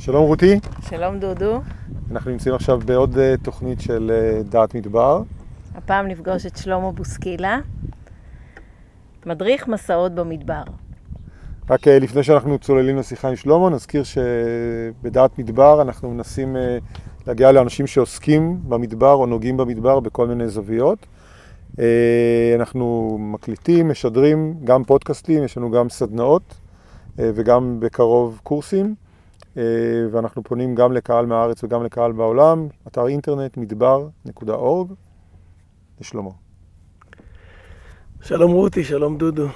שלום רותי, שלום דודו. אנחנו נמצאים עכשיו בעוד אה, תוכנית של אה, דעת מדבר. הפעם נפגוש את שלמה בוסקילה, מדריך מסעות במדבר. רק אה, לפני שאנחנו צוללים לשיחה עם שלמה, נזכיר שבדעת מדבר אנחנו מנסים להגיע לאנשים שעוסקים במדבר או נוגעים במדבר בכל מיני זוויות. אנחנו מקליטים, משדרים, גם פודקאסטים, יש לנו גם סדנאות וגם בקרוב קורסים. אה, ואנחנו פונים גם לקהל מהארץ וגם לקהל בעולם, אתר אינטרנט מדבר.org, לשלמה. שלום רותי, שלום דודו.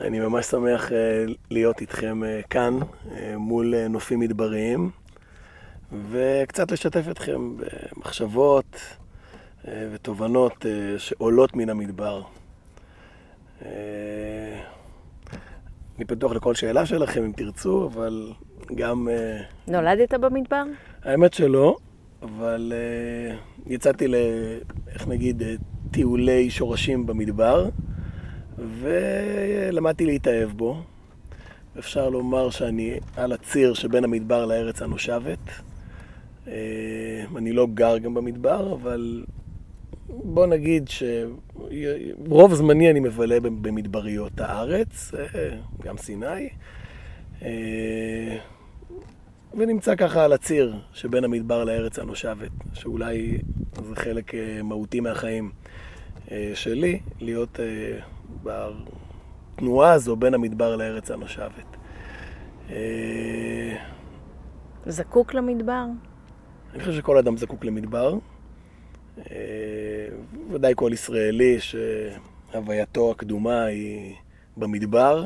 אני ממש שמח אה, להיות איתכם אה, כאן, מול נופים מדבריים, וקצת לשתף אתכם במחשבות ותובנות שעולות מן המדבר. אני פתוח לכל שאלה שלכם אם תרצו, אבל גם... אה, נולדת במדבר? האמת שלא, אבל uh, יצאתי ל... איך נגיד, uh, טיולי שורשים במדבר, ולמדתי להתאהב בו. אפשר לומר שאני על הציר שבין המדבר לארץ הנושבת. אני לא גר גם במדבר, אבל בוא נגיד שרוב זמני אני מבלה במדבריות הארץ, גם סיני. Uh, ונמצא ככה על הציר שבין המדבר לארץ הנושבת, שאולי זה חלק אה, מהותי מהחיים אה, שלי, להיות אה, בתנועה הזו בין המדבר לארץ הנושבת. זקוק למדבר? אני חושב שכל אדם זקוק למדבר. ודאי כל ישראלי שהווייתו הקדומה היא במדבר.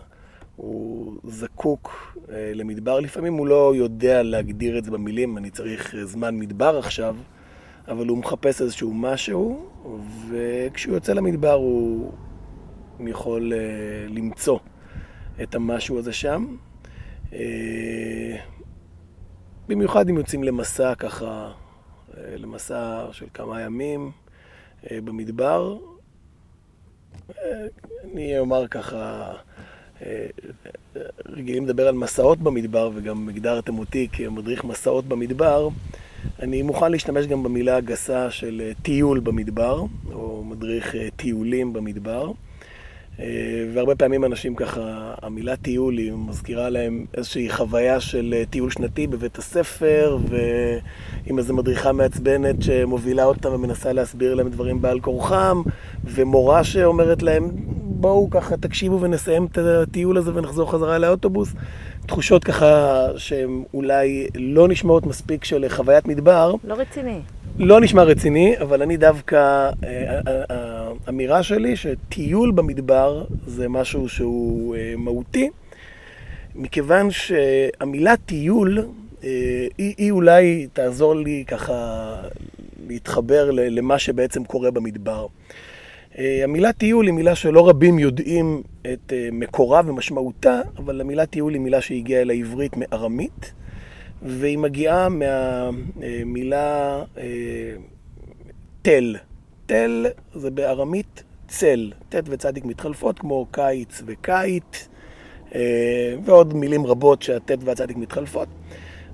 הוא זקוק אה, למדבר. לפעמים הוא לא יודע להגדיר את זה במילים, אני צריך זמן מדבר עכשיו, אבל הוא מחפש איזשהו משהו, וכשהוא יוצא למדבר הוא יכול אה, למצוא את המשהו הזה שם. אה, במיוחד אם יוצאים למסע ככה, למסע של כמה ימים במדבר. אני אומר ככה, רגילים לדבר על מסעות במדבר, וגם הגדרתם אותי כמדריך מסעות במדבר, אני מוכן להשתמש גם במילה הגסה של אה, טיול במדבר, או מדריך אה, טיולים במדבר. אה, והרבה פעמים אנשים ככה, המילה טיול היא מזכירה להם איזושהי חוויה של טיול שנתי בבית הספר, ועם איזו מדריכה מעצבנת שמובילה אותם ומנסה להסביר להם דברים בעל כורחם, ומורה שאומרת להם, בואו ככה תקשיבו ונסיים את הטיול הזה ונחזור חזרה לאוטובוס. תחושות ככה שהן אולי לא נשמעות מספיק של חוויית מדבר. לא רציני. לא נשמע רציני, אבל אני דווקא, האמירה אה, אה, שלי שטיול במדבר זה משהו שהוא אה, מהותי, מכיוון שהמילה טיול, היא, היא אולי תעזור לי ככה להתחבר למה שבעצם קורה במדבר. אה, המילה טיול היא מילה שלא רבים יודעים את אה, מקורה ומשמעותה, אבל המילה טיול היא מילה שהגיעה אל העברית מארמית, והיא מגיעה מהמילה אה, תל. תל זה בארמית צל, ט' וצדיק מתחלפות, כמו קיץ וקיץ, ועוד מילים רבות שהט' והצדיק מתחלפות.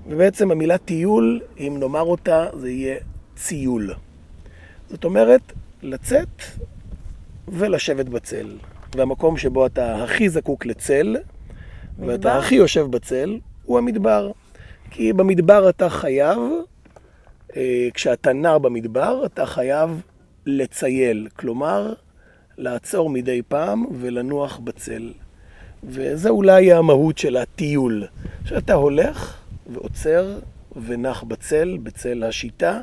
ובעצם המילה טיול, אם נאמר אותה, זה יהיה ציול. זאת אומרת, לצאת ולשבת בצל. והמקום שבו אתה הכי זקוק לצל, מדבר. ואתה הכי יושב בצל, הוא המדבר. כי במדבר אתה חייב, אה, כשאתה נע במדבר, אתה חייב לצייל. כלומר, לעצור מדי פעם ולנוח בצל. וזה אולי המהות של הטיול. שאתה הולך ועוצר ונח בצל, בצל השיטה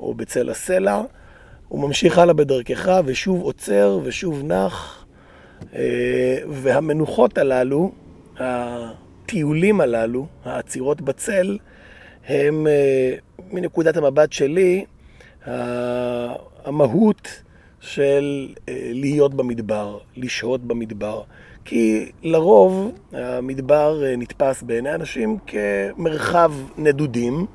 או בצל הסלע. הוא ממשיך הלאה בדרכך ושוב עוצר ושוב נח. אה, והמנוחות הללו, הטיולים הללו, העצירות בצל, הם אה, מנקודת המבט שלי, המהות של אה, להיות במדבר, לשהות במדבר. כי לרוב המדבר נתפס בעיני אנשים כמרחב נדודים,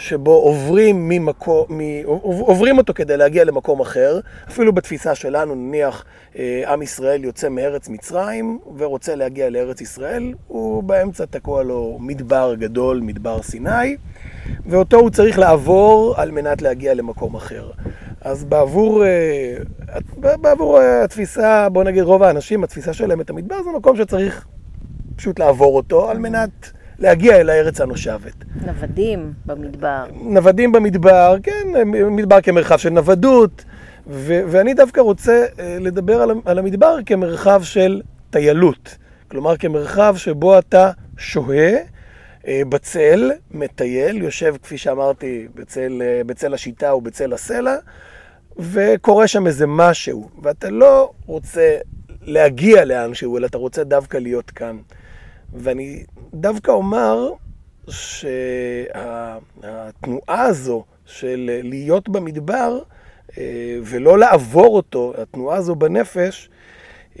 שבו עוברים, ממקום, מ, עוברים אותו כדי להגיע למקום אחר, אפילו בתפיסה שלנו, נניח אה, עם ישראל יוצא מארץ מצרים ורוצה להגיע לארץ ישראל, הוא באמצע תקוע לו מדבר גדול, מדבר סיני, ואותו הוא צריך לעבור על מנת להגיע למקום אחר. אז בעבור, אה, בעבור התפיסה, בוא נגיד רוב האנשים, התפיסה שלהם את המדבר זה מקום שצריך פשוט לעבור אותו על מנת להגיע אל הארץ הנושבת. נוודים במדבר. נוודים במדבר, כן, מדבר כמרחב של נוודות, ו- ואני דווקא רוצה אה, לדבר על, על המדבר כמרחב של טיילות. כלומר, כמרחב שבו אתה שוהה אה, בצל, מטייל, יושב, כפי שאמרתי, בצל, אה, בצל השיטה או בצל הסלע, וקורה שם איזה משהו, ואתה לא רוצה להגיע לאנשהו, אלא אתה רוצה דווקא להיות כאן. ואני דווקא אומר שהתנועה הזו של להיות במדבר אה, ולא לעבור אותו, התנועה הזו בנפש,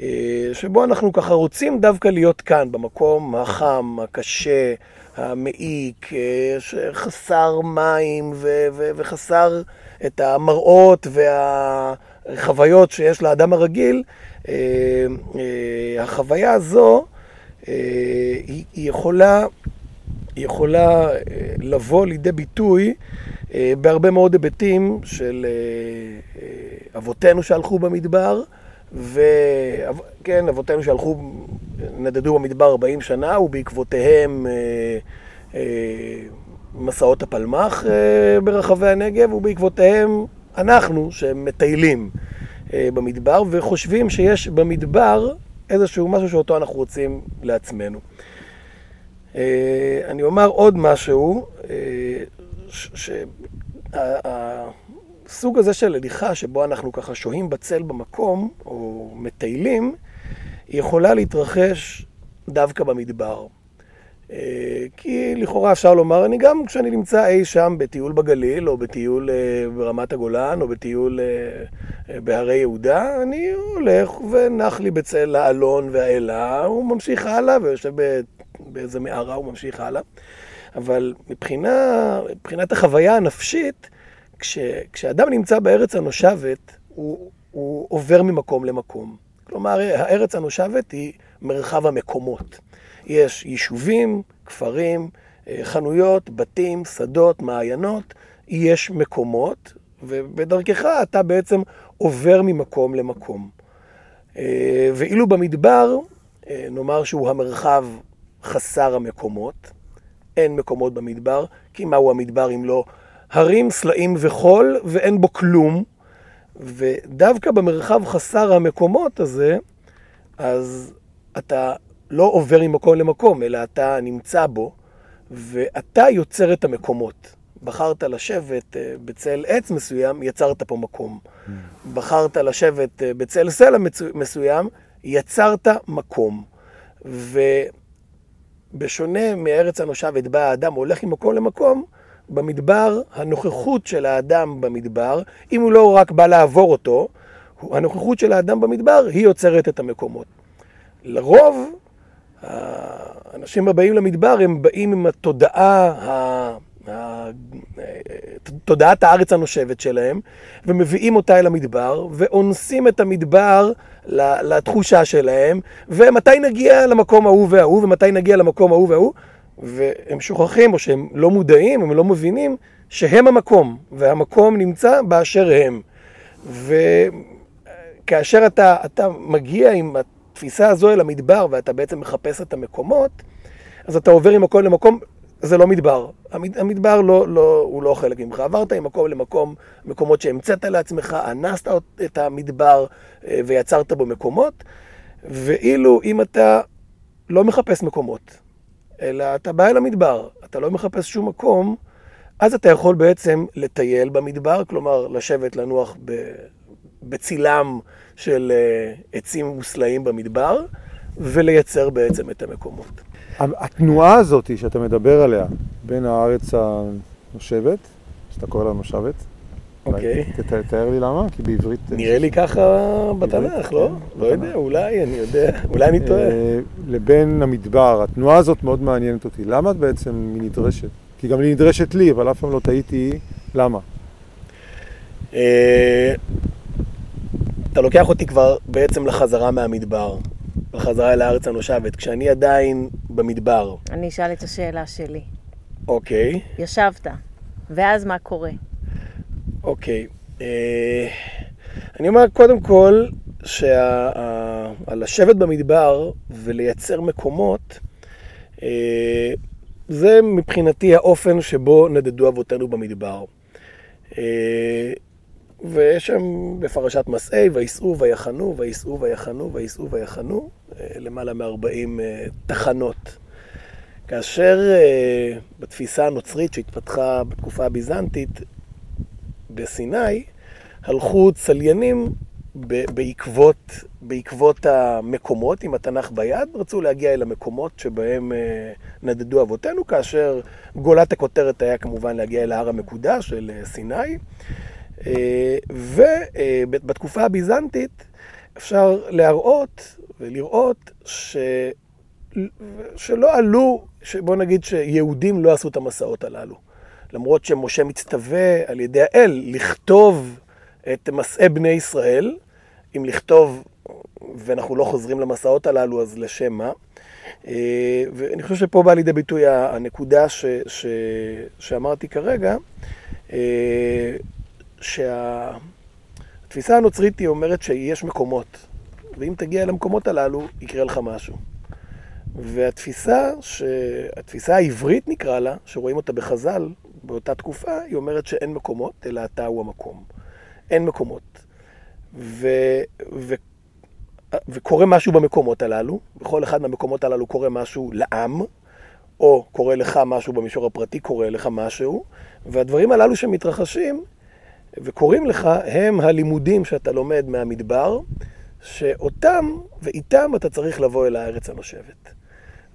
אה, שבו אנחנו ככה רוצים דווקא להיות כאן, במקום החם, הקשה, המעיק, אה, שחסר מים ו- ו- וחסר את המראות והחוויות שיש לאדם הרגיל, החוויה הזו היא, היא יכולה, היא יכולה לבוא לידי ביטוי בהרבה מאוד היבטים של אבותינו שהלכו במדבר, וכן, אבותינו שהלכו, נדדו במדבר 40 שנה, ובעקבותיהם מסעות הפלמ"ח ברחבי הנגב, ובעקבותיהם אנחנו, שמטיילים במדבר, וחושבים שיש במדבר איזשהו משהו שאותו אנחנו רוצים לעצמנו. אני אומר עוד משהו, שהסוג הזה של הליכה, שבו אנחנו ככה שוהים בצל במקום, או מטיילים, היא יכולה להתרחש דווקא במדבר. כי לכאורה אפשר לומר, אני גם כשאני נמצא אי שם בטיול בגליל, או בטיול ברמת הגולן, או בטיול בהרי יהודה, אני הולך ונח לי בצל האלון והאלה, הוא ממשיך הלאה, ויושב באיזה מערה, הוא ממשיך הלאה. אבל מבחינה, מבחינת החוויה הנפשית, כש, כשאדם נמצא בארץ הנושבת, הוא, הוא עובר ממקום למקום. כלומר, הארץ הנושבת היא מרחב המקומות. יש יישובים, כפרים, חנויות, בתים, שדות, מעיינות, יש מקומות, ובדרכך אתה בעצם עובר ממקום למקום. ואילו במדבר, נאמר שהוא המרחב חסר המקומות, אין מקומות במדבר, כי מהו המדבר אם לא הרים, סלעים וחול, ואין בו כלום. ודווקא במרחב חסר המקומות הזה, אז אתה לא עובר ממקום למקום, אלא אתה נמצא בו, ואתה יוצר את המקומות. בחרת לשבת בצל עץ מסוים, יצרת פה מקום. Mm. בחרת לשבת בצל סלע מסוים, יצרת מקום. ובשונה מארץ הנושבת בה האדם הולך ממקום למקום, במדבר, הנוכחות של האדם במדבר, אם הוא לא רק בא לעבור אותו, הנוכחות של האדם במדבר היא יוצרת את המקומות. לרוב, האנשים הבאים למדבר הם באים עם התודעה, תודעת הארץ הנושבת שלהם, ומביאים אותה אל המדבר, ואונסים את המדבר לתחושה שלהם, ומתי נגיע למקום ההוא וההוא, ומתי נגיע למקום ההוא וההוא, והם שוכחים, או שהם לא מודעים, הם לא מבינים, שהם המקום, והמקום נמצא באשר הם. וכאשר אתה, אתה מגיע עם התפיסה הזו אל המדבר, ואתה בעצם מחפש את המקומות, אז אתה עובר ממקום למקום, זה לא מדבר. המדבר לא, לא, הוא לא חלק ממך. עברת ממקום למקום, מקומות שהמצאת לעצמך, אנסת את המדבר ויצרת בו מקומות, ואילו אם אתה לא מחפש מקומות, אלא אתה בא אל המדבר, אתה לא מחפש שום מקום, אז אתה יכול בעצם לטייל במדבר, כלומר לשבת, לנוח בצילם של עצים וסלעים במדבר, ולייצר בעצם את המקומות. התנועה הזאת שאתה מדבר עליה, בין הארץ הנושבת, שאתה קורא לה נושבת, אוקיי. תתאר לי למה, כי בעברית... נראה לי ככה בתנ"ך, לא? לא יודע, אולי, אני יודע, אולי אני טועה. לבין המדבר, התנועה הזאת מאוד מעניינת אותי. למה את בעצם נדרשת? כי גם היא נדרשת לי, אבל אף פעם לא טעיתי למה. אתה לוקח אותי כבר בעצם לחזרה מהמדבר, לחזרה אל הארץ הנושבת, כשאני עדיין במדבר. אני אשאל את השאלה שלי. אוקיי, ישבת, ואז מה קורה? אוקיי. אה, אני אומר קודם כל, שלשבת במדבר ולייצר מקומות, אה, זה מבחינתי האופן שבו נדדו אבותינו במדבר. אה, ויש שם בפרשת מסעי, וייסעו ויחנו, וייסעו ויחנו, וייסעו ויחנו, אה, למעלה מ-40 תחנות. כאשר בתפיסה הנוצרית שהתפתחה בתקופה הביזנטית בסיני, הלכו צליינים בעקבות, בעקבות המקומות עם התנ"ך ביד, רצו להגיע אל המקומות שבהם אה, נדדו אבותינו, כאשר גולת הכותרת היה כמובן להגיע אל ההר המקודש אה, סיני. אה, ובתקופה הביזנטית אפשר להראות ולראות ש... שלא עלו, בוא נגיד שיהודים לא עשו את המסעות הללו. למרות שמשה מצטווה על ידי האל לכתוב את מסעי בני ישראל, אם לכתוב, ואנחנו לא חוזרים למסעות הללו, אז לשם מה? אה, ואני חושב שפה בא לידי ביטוי הנקודה ש, ש, שאמרתי כרגע, אה, שהתפיסה הנוצרית היא אומרת שיש מקומות, ואם תגיע למקומות הללו, יקרה לך משהו. והתפיסה, ש... התפיסה העברית נקרא לה, שרואים אותה בחז"ל באותה תקופה, היא אומרת שאין מקומות, אלא אתה הוא המקום. אין מקומות. ו, ו, וקורה משהו במקומות הללו, בכל אחד מהמקומות הללו קורה משהו לעם, או קורה לך משהו במישור הפרטי, קורה לך משהו, והדברים הללו שמתרחשים וקורים לך הם הלימודים שאתה לומד מהמדבר, שאותם ואיתם אתה צריך לבוא אל הארץ הנושבת.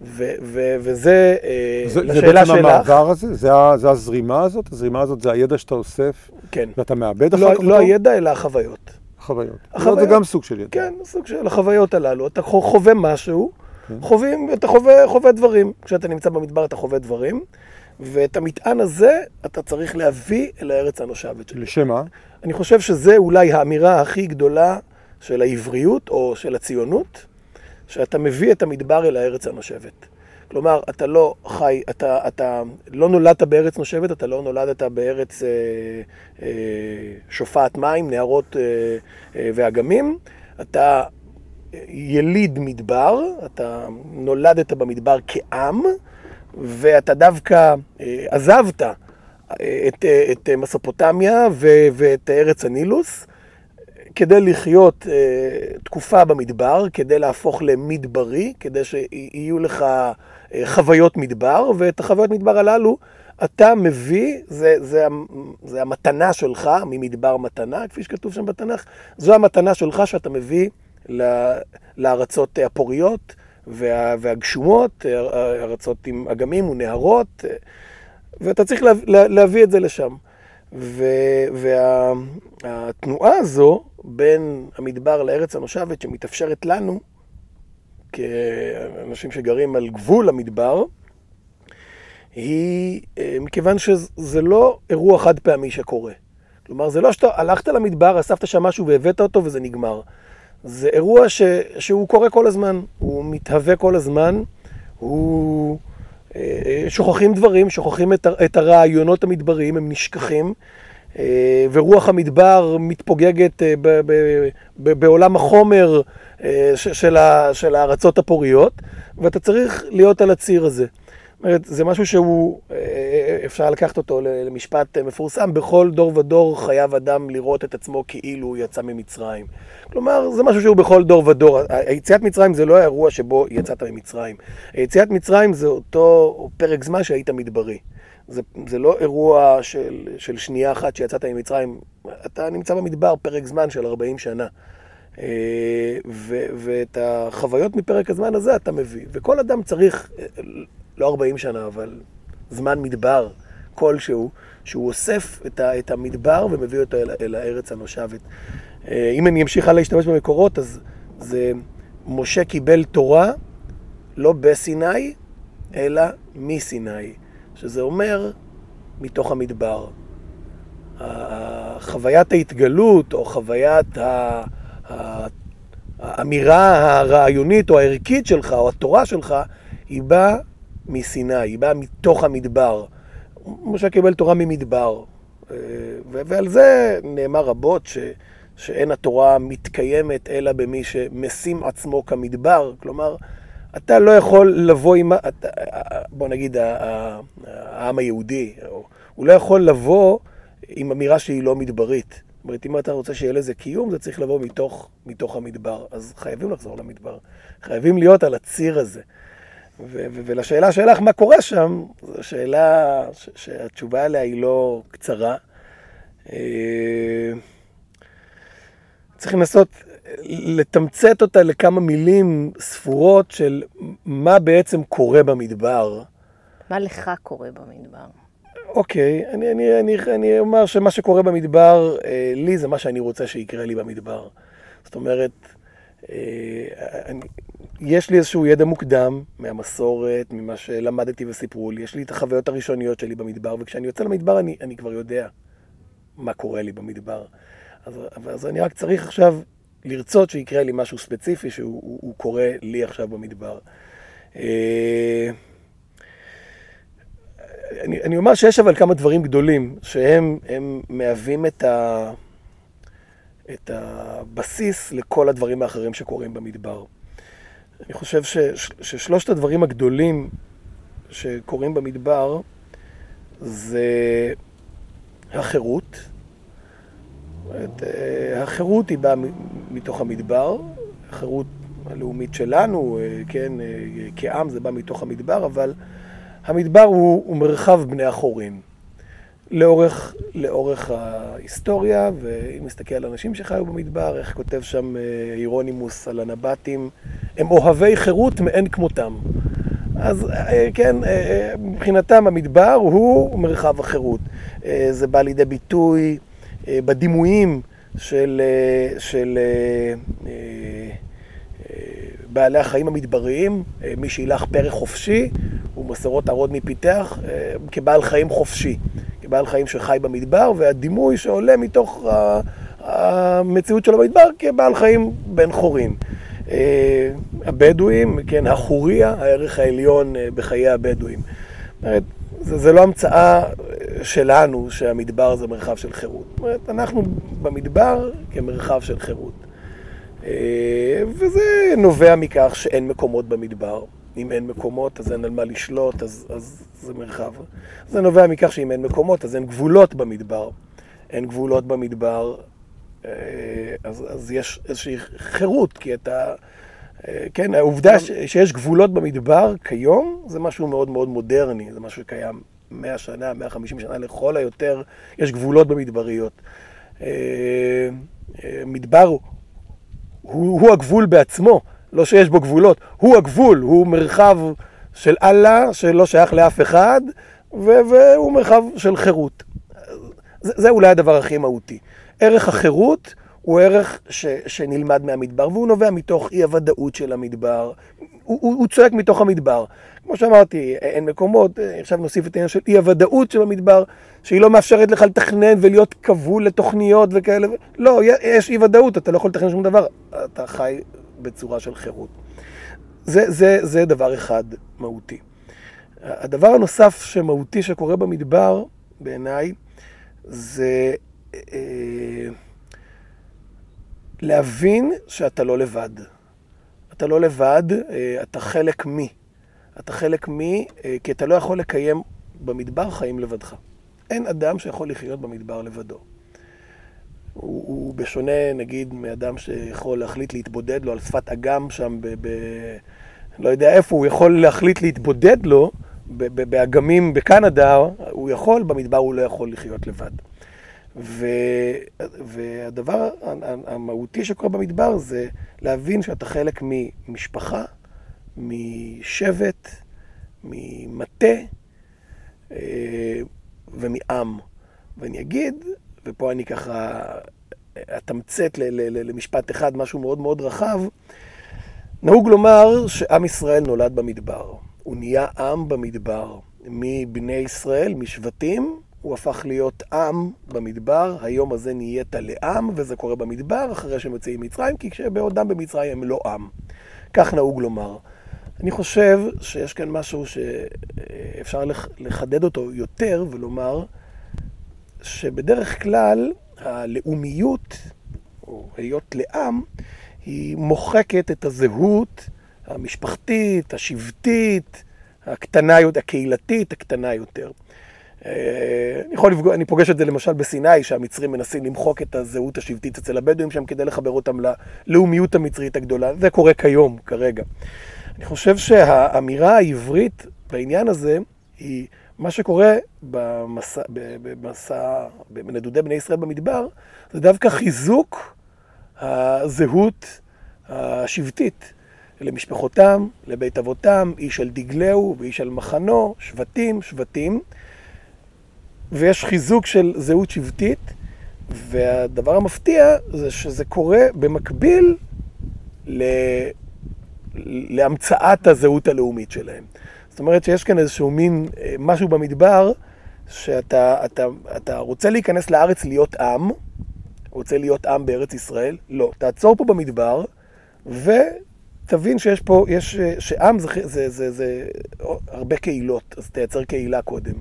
ו- ו- וזה אה, זה, לשאלה זה בעצם שלך. המעבר הזה? זה, זה הזרימה הזאת? הזרימה הזאת זה הידע שאתה אוסף כן. ואתה מאבד אחר לא, כך לא אותו? הידע, אלא החוויות. החוויות. החוויות. זה גם סוג של ידע. כן, סוג של החוויות הללו. אתה חו- חווה משהו, כן. חווים, אתה חווה, חווה דברים. כשאתה נמצא במדבר אתה חווה דברים, ואת המטען הזה אתה צריך להביא אל הארץ הנושבת שלי. לשם מה? אני חושב שזה אולי האמירה הכי גדולה של העבריות או של הציונות, שאתה מביא את המדבר אל הארץ הנושבת. כלומר, אתה לא חי, אתה, אתה לא נולדת בארץ נושבת, אתה לא נולדת בארץ אה, אה, שופעת מים, נהרות אה, אה, ואגמים, אתה יליד מדבר, אתה נולדת במדבר כעם, ואתה דווקא אה, עזבת אה, את, אה, את מסופוטמיה ו, ואת ארץ הנילוס, כדי לחיות אה, תקופה במדבר, כדי להפוך למדברי, כדי שיהיו לך אה, חוויות מדבר, ואת החוויות מדבר הללו אתה מביא, זה, זה, זה המתנה שלך, ממדבר מתנה, כפי שכתוב שם בתנ"ך, זו המתנה שלך שאתה מביא לארצות הפוריות וה, והגשומות, ארצות עם אגמים ונהרות, אה, ואתה צריך לה, לה, להביא את זה לשם. והתנועה הזו בין המדבר לארץ הנושבת שמתאפשרת לנו, כאנשים שגרים על גבול המדבר, היא אה, מכיוון שזה לא אירוע חד פעמי שקורה. כלומר, זה לא שאתה הלכת למדבר, אספת שם משהו והבאת אותו וזה נגמר. זה אירוע ש, שהוא קורה כל הזמן, הוא מתהווה כל הזמן, הוא... אה, שוכחים דברים, שוכחים את, את הרעיונות המדבריים, הם נשכחים, אה, ורוח המדבר מתפוגגת אה, ב, ב, ב, בעולם החומר של, ה, של הארצות הפוריות, ואתה צריך להיות על הציר הזה. אומרת, זה משהו שהוא, אפשר לקחת אותו למשפט מפורסם, בכל דור ודור חייב אדם לראות את עצמו כאילו הוא יצא ממצרים. כלומר, זה משהו שהוא בכל דור ודור. היציאת מצרים זה לא האירוע שבו יצאת ממצרים. היציאת מצרים זה אותו פרק זמן שהיית מדברי. זה, זה לא אירוע של, של שנייה אחת שיצאת ממצרים, אתה נמצא במדבר פרק זמן של 40 שנה. ו, ואת החוויות מפרק הזמן הזה אתה מביא. וכל אדם צריך, לא 40 שנה, אבל זמן מדבר כלשהו, שהוא אוסף את, ה, את המדבר ומביא אותו אל, אל הארץ הנושבת. אם אני אמשיך הלאה להשתמש במקורות, אז זה משה קיבל תורה לא בסיני, אלא מסיני. שזה אומר מתוך המדבר. חוויית ההתגלות או חוויית האמירה הרעיונית או הערכית שלך או התורה שלך היא באה מסיני, היא באה מתוך המדבר. משה קיבל תורה ממדבר. אה, ועל זה נאמר רבות ש, שאין התורה מתקיימת אלא במי שמשים עצמו כמדבר. כלומר, אתה לא יכול לבוא עם, בוא נגיד, העם היהודי, הוא לא יכול לבוא עם אמירה שהיא לא מדברית. זאת אומרת, אם אתה רוצה שיהיה לזה קיום, זה צריך לבוא מתוך, מתוך המדבר. אז חייבים לחזור למדבר. חייבים להיות על הציר הזה. ו- ו- ולשאלה שלך, מה קורה שם, זו שאלה ש- שהתשובה עליה היא לא קצרה. אה, צריך לנסות לתמצת אותה לכמה מילים ספורות של מה בעצם קורה במדבר. מה לך קורה במדבר? אוקיי, אני, אני, אני, אני אומר שמה שקורה במדבר, אה, לי זה מה שאני רוצה שיקרה לי במדבר. זאת אומרת, יש לי איזשהו ידע מוקדם מהמסורת, ממה שלמדתי וסיפרו לי, יש לי את החוויות הראשוניות שלי במדבר, וכשאני יוצא למדבר אני, אני כבר יודע מה קורה לי במדבר. אז, אז אני רק צריך עכשיו לרצות שיקרה לי משהו ספציפי שהוא הוא, הוא קורה לי עכשיו במדבר. אה, אני, אני אומר שיש אבל כמה דברים גדולים שהם מהווים את, ה, את הבסיס לכל הדברים האחרים שקורים במדבר. אני חושב ש, ששלושת הדברים הגדולים שקורים במדבר זה החירות. את, אה, החירות היא באה מתוך המדבר, החירות הלאומית שלנו, אה, כן, אה, כעם זה בא מתוך המדבר, אבל המדבר הוא, הוא מרחב בני החורים. לאורך, לאורך ההיסטוריה, ואם נסתכל על אנשים שחיו במדבר, איך כותב שם הירונימוס על הנבטים, הם אוהבי חירות מאין כמותם. אז כן, מבחינתם המדבר הוא מרחב החירות. זה בא לידי ביטוי בדימויים של, של בעלי החיים המדבריים, מי שילך פרח חופשי, ומסורות הרודני פיתח כבעל חיים חופשי, כבעל חיים שחי במדבר, והדימוי שעולה מתוך המציאות שלו במדבר כבעל חיים בן חורין. הבדואים, כן, החוריה, הערך העליון בחיי הבדואים. זה, זה לא המצאה שלנו שהמדבר זה מרחב של חירות. זאת אומרת, אנחנו במדבר כמרחב של חירות. אה, וזה נובע מכך שאין מקומות במדבר. אם אין מקומות, אז אין על מה לשלוט, אז, אז זה מרחב. זה נובע מכך שאם אין מקומות, אז אין גבולות במדבר. אין גבולות במדבר, אה, אז, אז יש איזושהי חירות, כי אתה... אה, כן, העובדה שיש גבולות במדבר כיום, זה משהו מאוד מאוד מודרני, זה משהו שקיים 100 שנה, 150 שנה לכל היותר, יש גבולות במדבריות. אה, מדבר הוא, הוא הגבול בעצמו, לא שיש בו גבולות, הוא הגבול, הוא מרחב של אללה שלא שייך לאף אחד, והוא מרחב של חירות. זה, זה אולי הדבר הכי מהותי. ערך החירות הוא ערך ש, שנלמד מהמדבר, והוא נובע מתוך אי-הוודאות של המדבר. הוא, הוא, הוא צועק מתוך המדבר. כמו שאמרתי, אין מקומות, עכשיו נוסיף את העניין של אי-הוודאות של המדבר, שהיא לא מאפשרת לך לתכנן ולהיות כבול לתוכניות וכאלה. לא, יש אי-ודאות, אתה לא יכול לתכנן שום דבר, אתה חי בצורה של חירות. זה, זה, זה דבר אחד מהותי. הדבר הנוסף שמהותי שקורה במדבר, בעיניי, זה... אה, להבין שאתה לא לבד. אתה לא לבד, אה, אתה חלק מי. אתה חלק מי, אה, כי אתה לא יכול לקיים במדבר חיים לבדך. אין אדם שיכול לחיות במדבר לבדו. הוא, הוא בשונה, נגיד, מאדם שיכול להחליט להתבודד לו על שפת אגם שם, ב, ב, לא יודע איפה, הוא יכול להחליט להתבודד לו באגמים בקנדה, הוא יכול, במדבר הוא לא יכול לחיות לבד. ו, והדבר המהותי שקורה במדבר זה להבין שאתה חלק ממשפחה, משבט, ממטה אה, ומעם. ואני אגיד, ופה אני ככה אתמצת למשפט אחד, משהו מאוד מאוד רחב, נהוג לומר שעם ישראל נולד במדבר. הוא נהיה עם במדבר. מבני ישראל, משבטים, הוא הפך להיות עם במדבר, היום הזה נהיית לעם, וזה קורה במדבר אחרי שהם יוצאים ממצרים, כי כשבעודם במצרים הם לא עם. כך נהוג לומר. אני חושב שיש כאן משהו שאפשר לחדד אותו יותר ולומר שבדרך כלל הלאומיות, או היות לעם, היא מוחקת את הזהות המשפחתית, השבטית, הקטנה, הקהילתית, הקטנה יותר. אה, אני יכול לפגוע, אני פוגש את זה למשל בסיני, שהמצרים מנסים למחוק את הזהות השבטית אצל הבדואים שם כדי לחבר אותם ללאומיות המצרית הגדולה. זה קורה כיום, כרגע. אני חושב שהאמירה העברית בעניין הזה היא מה שקורה במסע, במסע, בנדודי בני ישראל במדבר, זה דווקא חיזוק הזהות השבטית למשפחותם, לבית אבותם, איש על דגלהו ואיש על מחנו, שבטים, שבטים. ויש חיזוק של זהות שבטית, והדבר המפתיע זה שזה קורה במקביל ל... להמצאת הזהות הלאומית שלהם. זאת אומרת שיש כאן איזשהו מין אה, משהו במדבר, שאתה אתה, אתה רוצה להיכנס לארץ להיות עם, רוצה להיות עם בארץ ישראל, לא. תעצור פה במדבר, ותבין שיש פה, יש, אה, שעם זה, זה, זה, זה הרבה קהילות, אז תייצר קהילה קודם.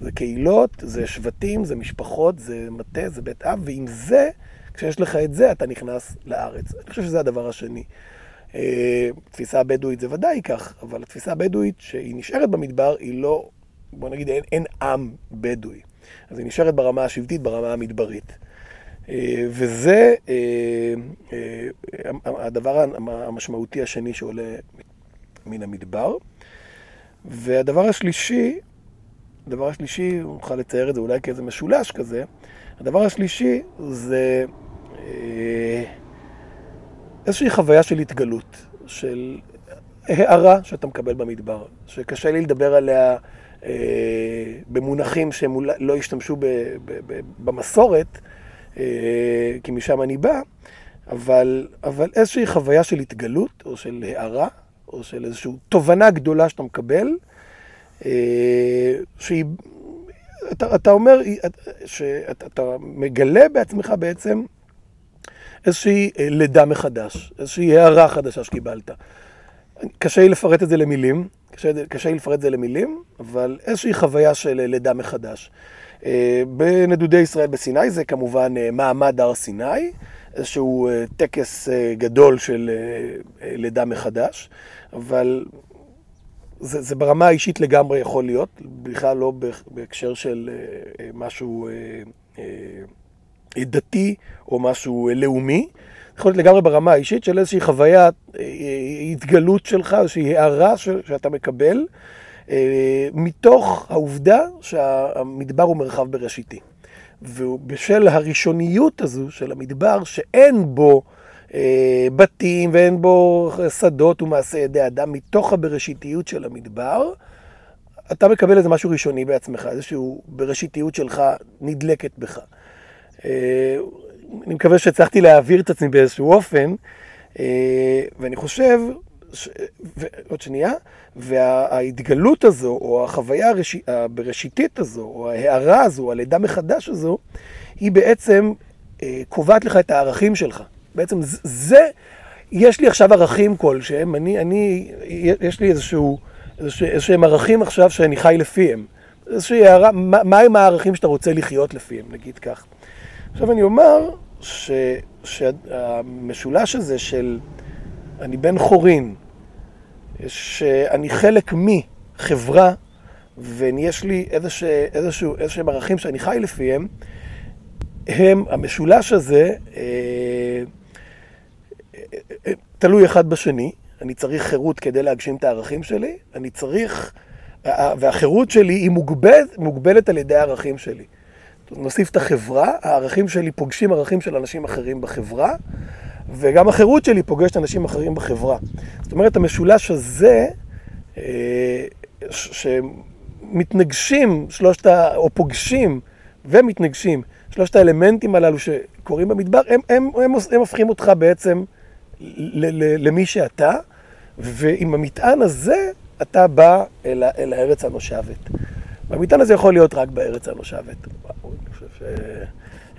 זה קהילות, זה שבטים, זה משפחות, זה מטה, זה בית אב, ועם זה, כשיש לך את זה, אתה נכנס לארץ. אני חושב שזה הדבר השני. אה, תפיסה הבדואית זה ודאי כך, אבל התפיסה הבדואית שהיא נשארת במדבר, היא לא, בוא נגיד, אין, אין עם בדואי. אז היא נשארת ברמה השבטית, ברמה המדברית. אה, וזה אה, הדבר המשמעותי השני שעולה מן המדבר. והדבר השלישי הדבר השלישי, נוכל לצייר את זה אולי כאיזה משולש כזה, הדבר השלישי זה אה, איזושהי חוויה של התגלות, של הערה שאתה מקבל במדבר, שקשה לי לדבר עליה אה, במונחים שהם לא השתמשו ב, ב, ב, במסורת, אה, כי משם אני בא, אבל, אבל איזושהי חוויה של התגלות, או של הערה, או של איזושהי תובנה גדולה שאתה מקבל, אה, שהיא, אתה, אתה אומר שאתה אתה מגלה בעצמך בעצם איזושהי אה, לידה מחדש, איזושהי הערה חדשה שקיבלת. קשה לי לפרט את זה למילים, קשה, קשה לי לפרט את זה למילים, אבל איזושהי חוויה של אה, לידה מחדש. בנדודי ישראל בסיני זה כמובן מעמד הר סיני, איזשהו טקס גדול של לידה מחדש, אבל זה, זה ברמה האישית לגמרי יכול להיות, בכלל לא בהקשר של אה, אה, משהו אה, דתי או משהו לאומי. יכול להיות לגמרי ברמה האישית של איזושהי חוויה, התגלות שלך, איזושהי הערה שאתה מקבל, מתוך העובדה שהמדבר הוא מרחב בראשיתי. ובשל הראשוניות הזו של המדבר, שאין בו אה, בתים ואין בו שדות ומעשה ידי אדם, מתוך הבראשיתיות של המדבר, אתה מקבל איזה משהו ראשוני בעצמך, איזושהי בראשיתיות שלך נדלקת בך. אה, אני מקווה שהצלחתי להעביר את עצמי באיזשהו אופן, אה, ואני חושב, ש... עוד שנייה, וההתגלות הזו, או החוויה הראש... הבראשיתית הזו, או ההערה הזו, הלידה מחדש הזו, היא בעצם קובעת לך את הערכים שלך. בעצם זה, יש לי עכשיו ערכים כלשהם, אני, אני, יש לי איזשהו, איזשהם ערכים עכשיו שאני חי לפיהם. איזושהי הערה, מה, מהם הערכים שאתה רוצה לחיות לפיהם, נגיד כך. עכשיו אני אומר ש, שהמשולש הזה של אני בן חורין, שאני חלק מחברה, ויש לי איזשהו, איזשהם ערכים שאני חי לפיהם, הם, המשולש הזה, אה, תלוי אחד בשני, אני צריך חירות כדי להגשים את הערכים שלי, אני צריך, והחירות שלי היא מוגבלת, מוגבלת על ידי הערכים שלי. נוסיף את החברה, הערכים שלי פוגשים ערכים של אנשים אחרים בחברה, וגם החירות שלי פוגשת אנשים אחרים בחברה. זאת אומרת, המשולש הזה, אה, שמתנגשים שלושת ה... או פוגשים ומתנגשים שלושת האלמנטים הללו שקורים במדבר, הם, הם, הם, הם הופכים אותך בעצם למי שאתה, ועם המטען הזה אתה בא אל, אל הארץ הנושבת. והמטען הזה יכול להיות רק בארץ הנושבת. אני חושב ש...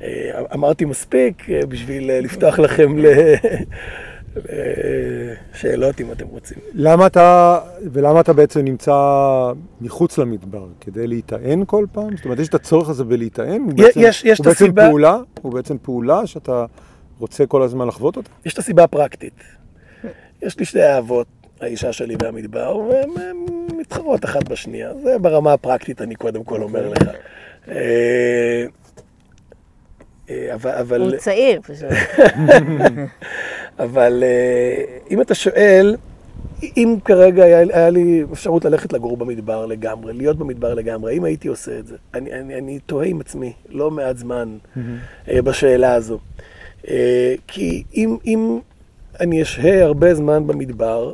אה, אמרתי מספיק אה, בשביל אה, לפתוח לכם לשאלות אם אתם רוצים. למה אתה, ולמה אתה בעצם נמצא מחוץ למדבר? כדי להיטען כל פעם? זאת אומרת, יש את הצורך הזה בלהיטען? הוא בעצם, יש, יש הוא את בעצם הסיבה- פעולה? הוא בעצם פעולה שאתה רוצה כל הזמן לחוות אותה? יש את הסיבה הפרקטית. יש לי שתי אהבות, האישה שלי והמדבר, הן מתחרות אחת בשנייה. זה ברמה הפרקטית, אני קודם כל אומר לך. אה, אה, אבל, הוא צעיר פשוט. אבל אה, אם אתה שואל, אם כרגע היה, היה לי אפשרות ללכת לגור במדבר לגמרי, להיות במדבר לגמרי, אם הייתי עושה את זה, אני, אני, אני תוהה עם עצמי לא מעט זמן בשאלה הזו. כי אם, אם אני אשהה הרבה זמן במדבר,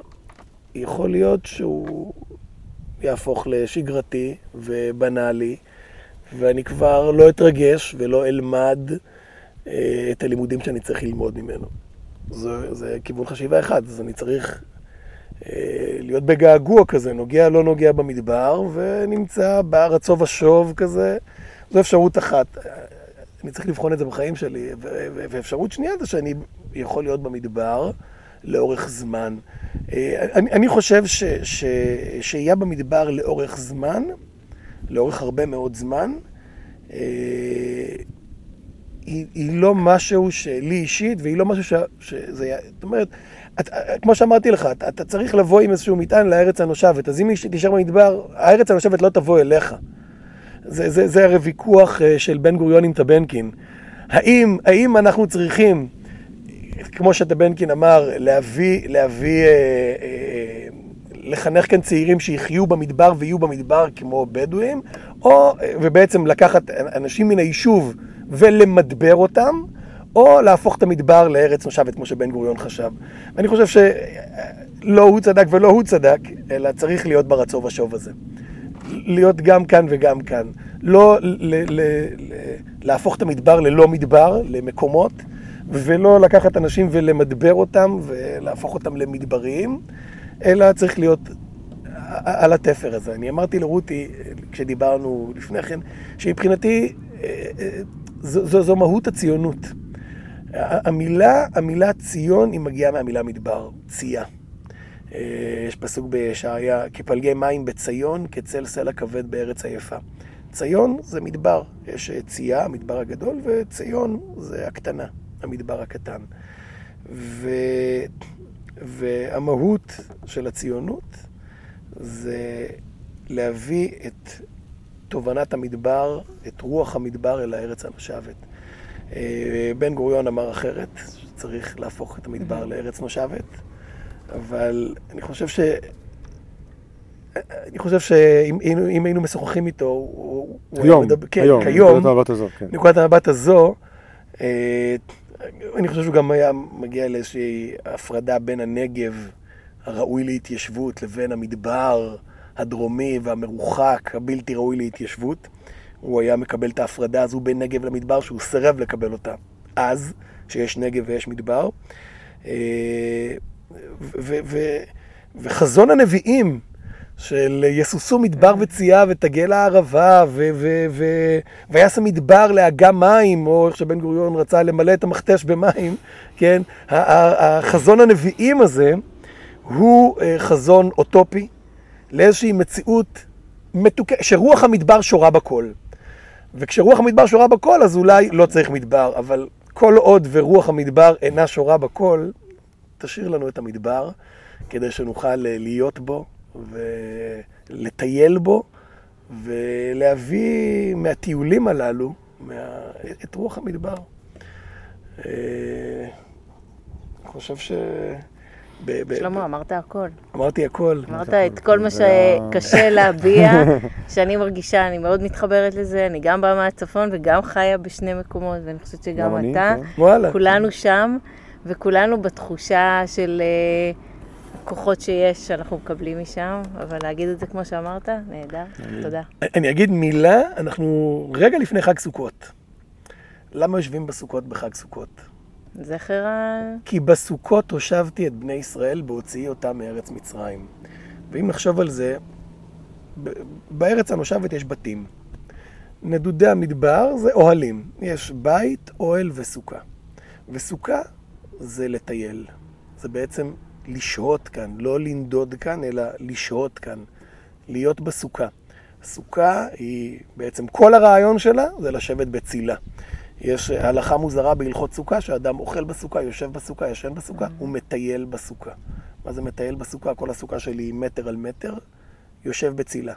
יכול להיות שהוא יהפוך לשגרתי ובנאלי, ואני כבר לא אתרגש ולא אלמד אה, את הלימודים שאני צריך ללמוד ממנו. זה, זה כיוון חשיבה אחד, אז אני צריך אה, להיות בגעגוע כזה, נוגע לא נוגע במדבר, ונמצא בארצו ושוב כזה. זו אפשרות אחת. אני צריך לבחון את זה בחיים שלי. ואפשרות שנייה זה שאני יכול להיות במדבר לאורך זמן. אה, אני, אני חושב ש- ש- שהייה במדבר לאורך זמן, לאורך הרבה מאוד זמן, אה, היא, היא לא משהו שלי אישית, והיא לא משהו ש... שזה... זאת אומרת, את, כמו שאמרתי לך, אתה, אתה צריך לבוא עם איזשהו מטען לארץ הנושבת, אז אם תישאר במדבר, הארץ הנושבת לא תבוא אליך. זה, זה, זה הרי ויכוח אה, של בן גוריון עם טבנקין. האם, האם אנחנו צריכים, כמו שטבנקין אמר, להביא, להביא, אה, אה, לחנך כאן צעירים שיחיו במדבר ויהיו במדבר כמו בדואים, או, אה, ובעצם לקחת אנשים מן היישוב ולמדבר אותם, או להפוך את המדבר לארץ נושבת, כמו שבן גוריון חשב. ואני חושב שלא הוא צדק ולא הוא צדק, אלא צריך להיות ברצו ושוב הזה. להיות גם כאן וגם כאן. לא ל- ל- ל- להפוך את המדבר ללא מדבר, למקומות, ולא לקחת אנשים ולמדבר אותם ולהפוך אותם למדבריים, אלא צריך להיות על התפר הזה. אני אמרתי לרותי, כשדיברנו לפני כן, שמבחינתי אה, אה, זו, זו, זו מהות הציונות. המילה, המילה ציון היא מגיעה מהמילה מדבר, צייה. אה, יש פסוק בישעיה, כפלגי מים בציון, כצל סלע כבד בארץ היפה. ציון זה מדבר, יש צייה, המדבר הגדול, וציון זה הקטנה, המדבר הקטן. ו... והמהות של הציונות זה להביא את תובנת המדבר, את רוח המדבר אל הארץ הנושבת. אה, בן גוריון אמר אחרת, שצריך להפוך את המדבר לארץ נושבת, אבל אני חושב ש... אני חושב שאם היינו- משוחחים איתו, הוא... היום, מדבר- כן, היום, כיום, נקודת המבט הזאת, כן. נקודת המבט הזו, אה, אני חושב שהוא גם היה מגיע לאיזושהי הפרדה בין הנגב הראוי להתיישבות לבין המדבר הדרומי והמרוחק, הבלתי ראוי להתיישבות. הוא היה מקבל את ההפרדה הזו בין נגב למדבר, שהוא סירב לקבל אותה אז, שיש נגב ויש מדבר. אה, ו- ו- וחזון הנביאים של יסוסו מדבר וצייה ותגל הערבה ו- ו- ו- ויעשה מדבר לאגם מים, או איך שבן גוריון רצה למלא את המכתש במים, כן? החזון הנביאים הזה הוא אה, חזון אוטופי לאיזושהי מציאות מתוקה, שרוח המדבר שורה בכל. וכשרוח המדבר שורה בכל, אז אולי לא צריך מדבר, אבל כל עוד ורוח המדבר אינה שורה בכל, תשאיר לנו את המדבר, כדי שנוכל אה, להיות בו ולטייל בו, ולהביא מהטיולים הללו מה... את רוח המדבר. אה, אני חושב ש... ב- ב- שלמה, אמרת הכל. אמרתי הכל. אמרת את כל מה שקשה להביע, שאני מרגישה, אני מאוד מתחברת לזה, אני גם באה מהצפון וגם חיה בשני מקומות, ואני חושבת שגם אתה. כן. וואלה. כולנו שם, וכולנו בתחושה של אה, הכוחות שיש, שאנחנו מקבלים משם, אבל להגיד את זה כמו שאמרת, נהדר, תודה. אני אגיד מילה, אנחנו רגע לפני חג סוכות. למה יושבים בסוכות בחג סוכות? זכר ה... כי בסוכות הושבתי את בני ישראל בהוציאי אותם מארץ מצרים. ואם נחשוב על זה, בארץ הנושבת יש בתים. נדודי המדבר זה אוהלים. יש בית, אוהל וסוכה. וסוכה זה לטייל. זה בעצם לשהות כאן, לא לנדוד כאן, אלא לשהות כאן, להיות בסוכה. סוכה היא, בעצם כל הרעיון שלה זה לשבת בצילה. יש הלכה מוזרה בהלכות סוכה, שאדם אוכל בסוכה, יושב בסוכה, ישן בסוכה, הוא מטייל בסוכה. מה זה מטייל בסוכה? כל הסוכה שלי היא מטר על מטר, יושב בצילה.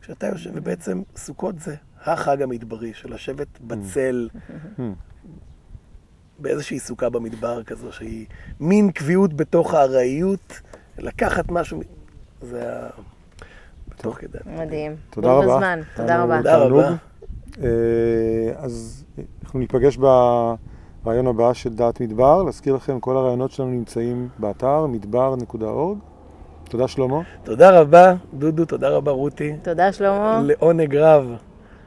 כשאתה יושב, ובעצם סוכות זה החג המדברי, של לשבת בצל, באיזושהי סוכה במדבר כזו, שהיא מין קביעות בתוך הארעיות, לקחת משהו, זה ה... בתוך כדי. מדהים. תודה רבה. בזמן, תודה היה רבה. תודה תענוג. רבה. אה, אז אנחנו ניפגש ברעיון הבא של דעת מדבר. להזכיר לכם, כל הרעיונות שלנו נמצאים באתר מדבר.org. תודה שלמה. תודה רבה, דודו, תודה רבה, רותי. תודה, שלמה. לעונג רב.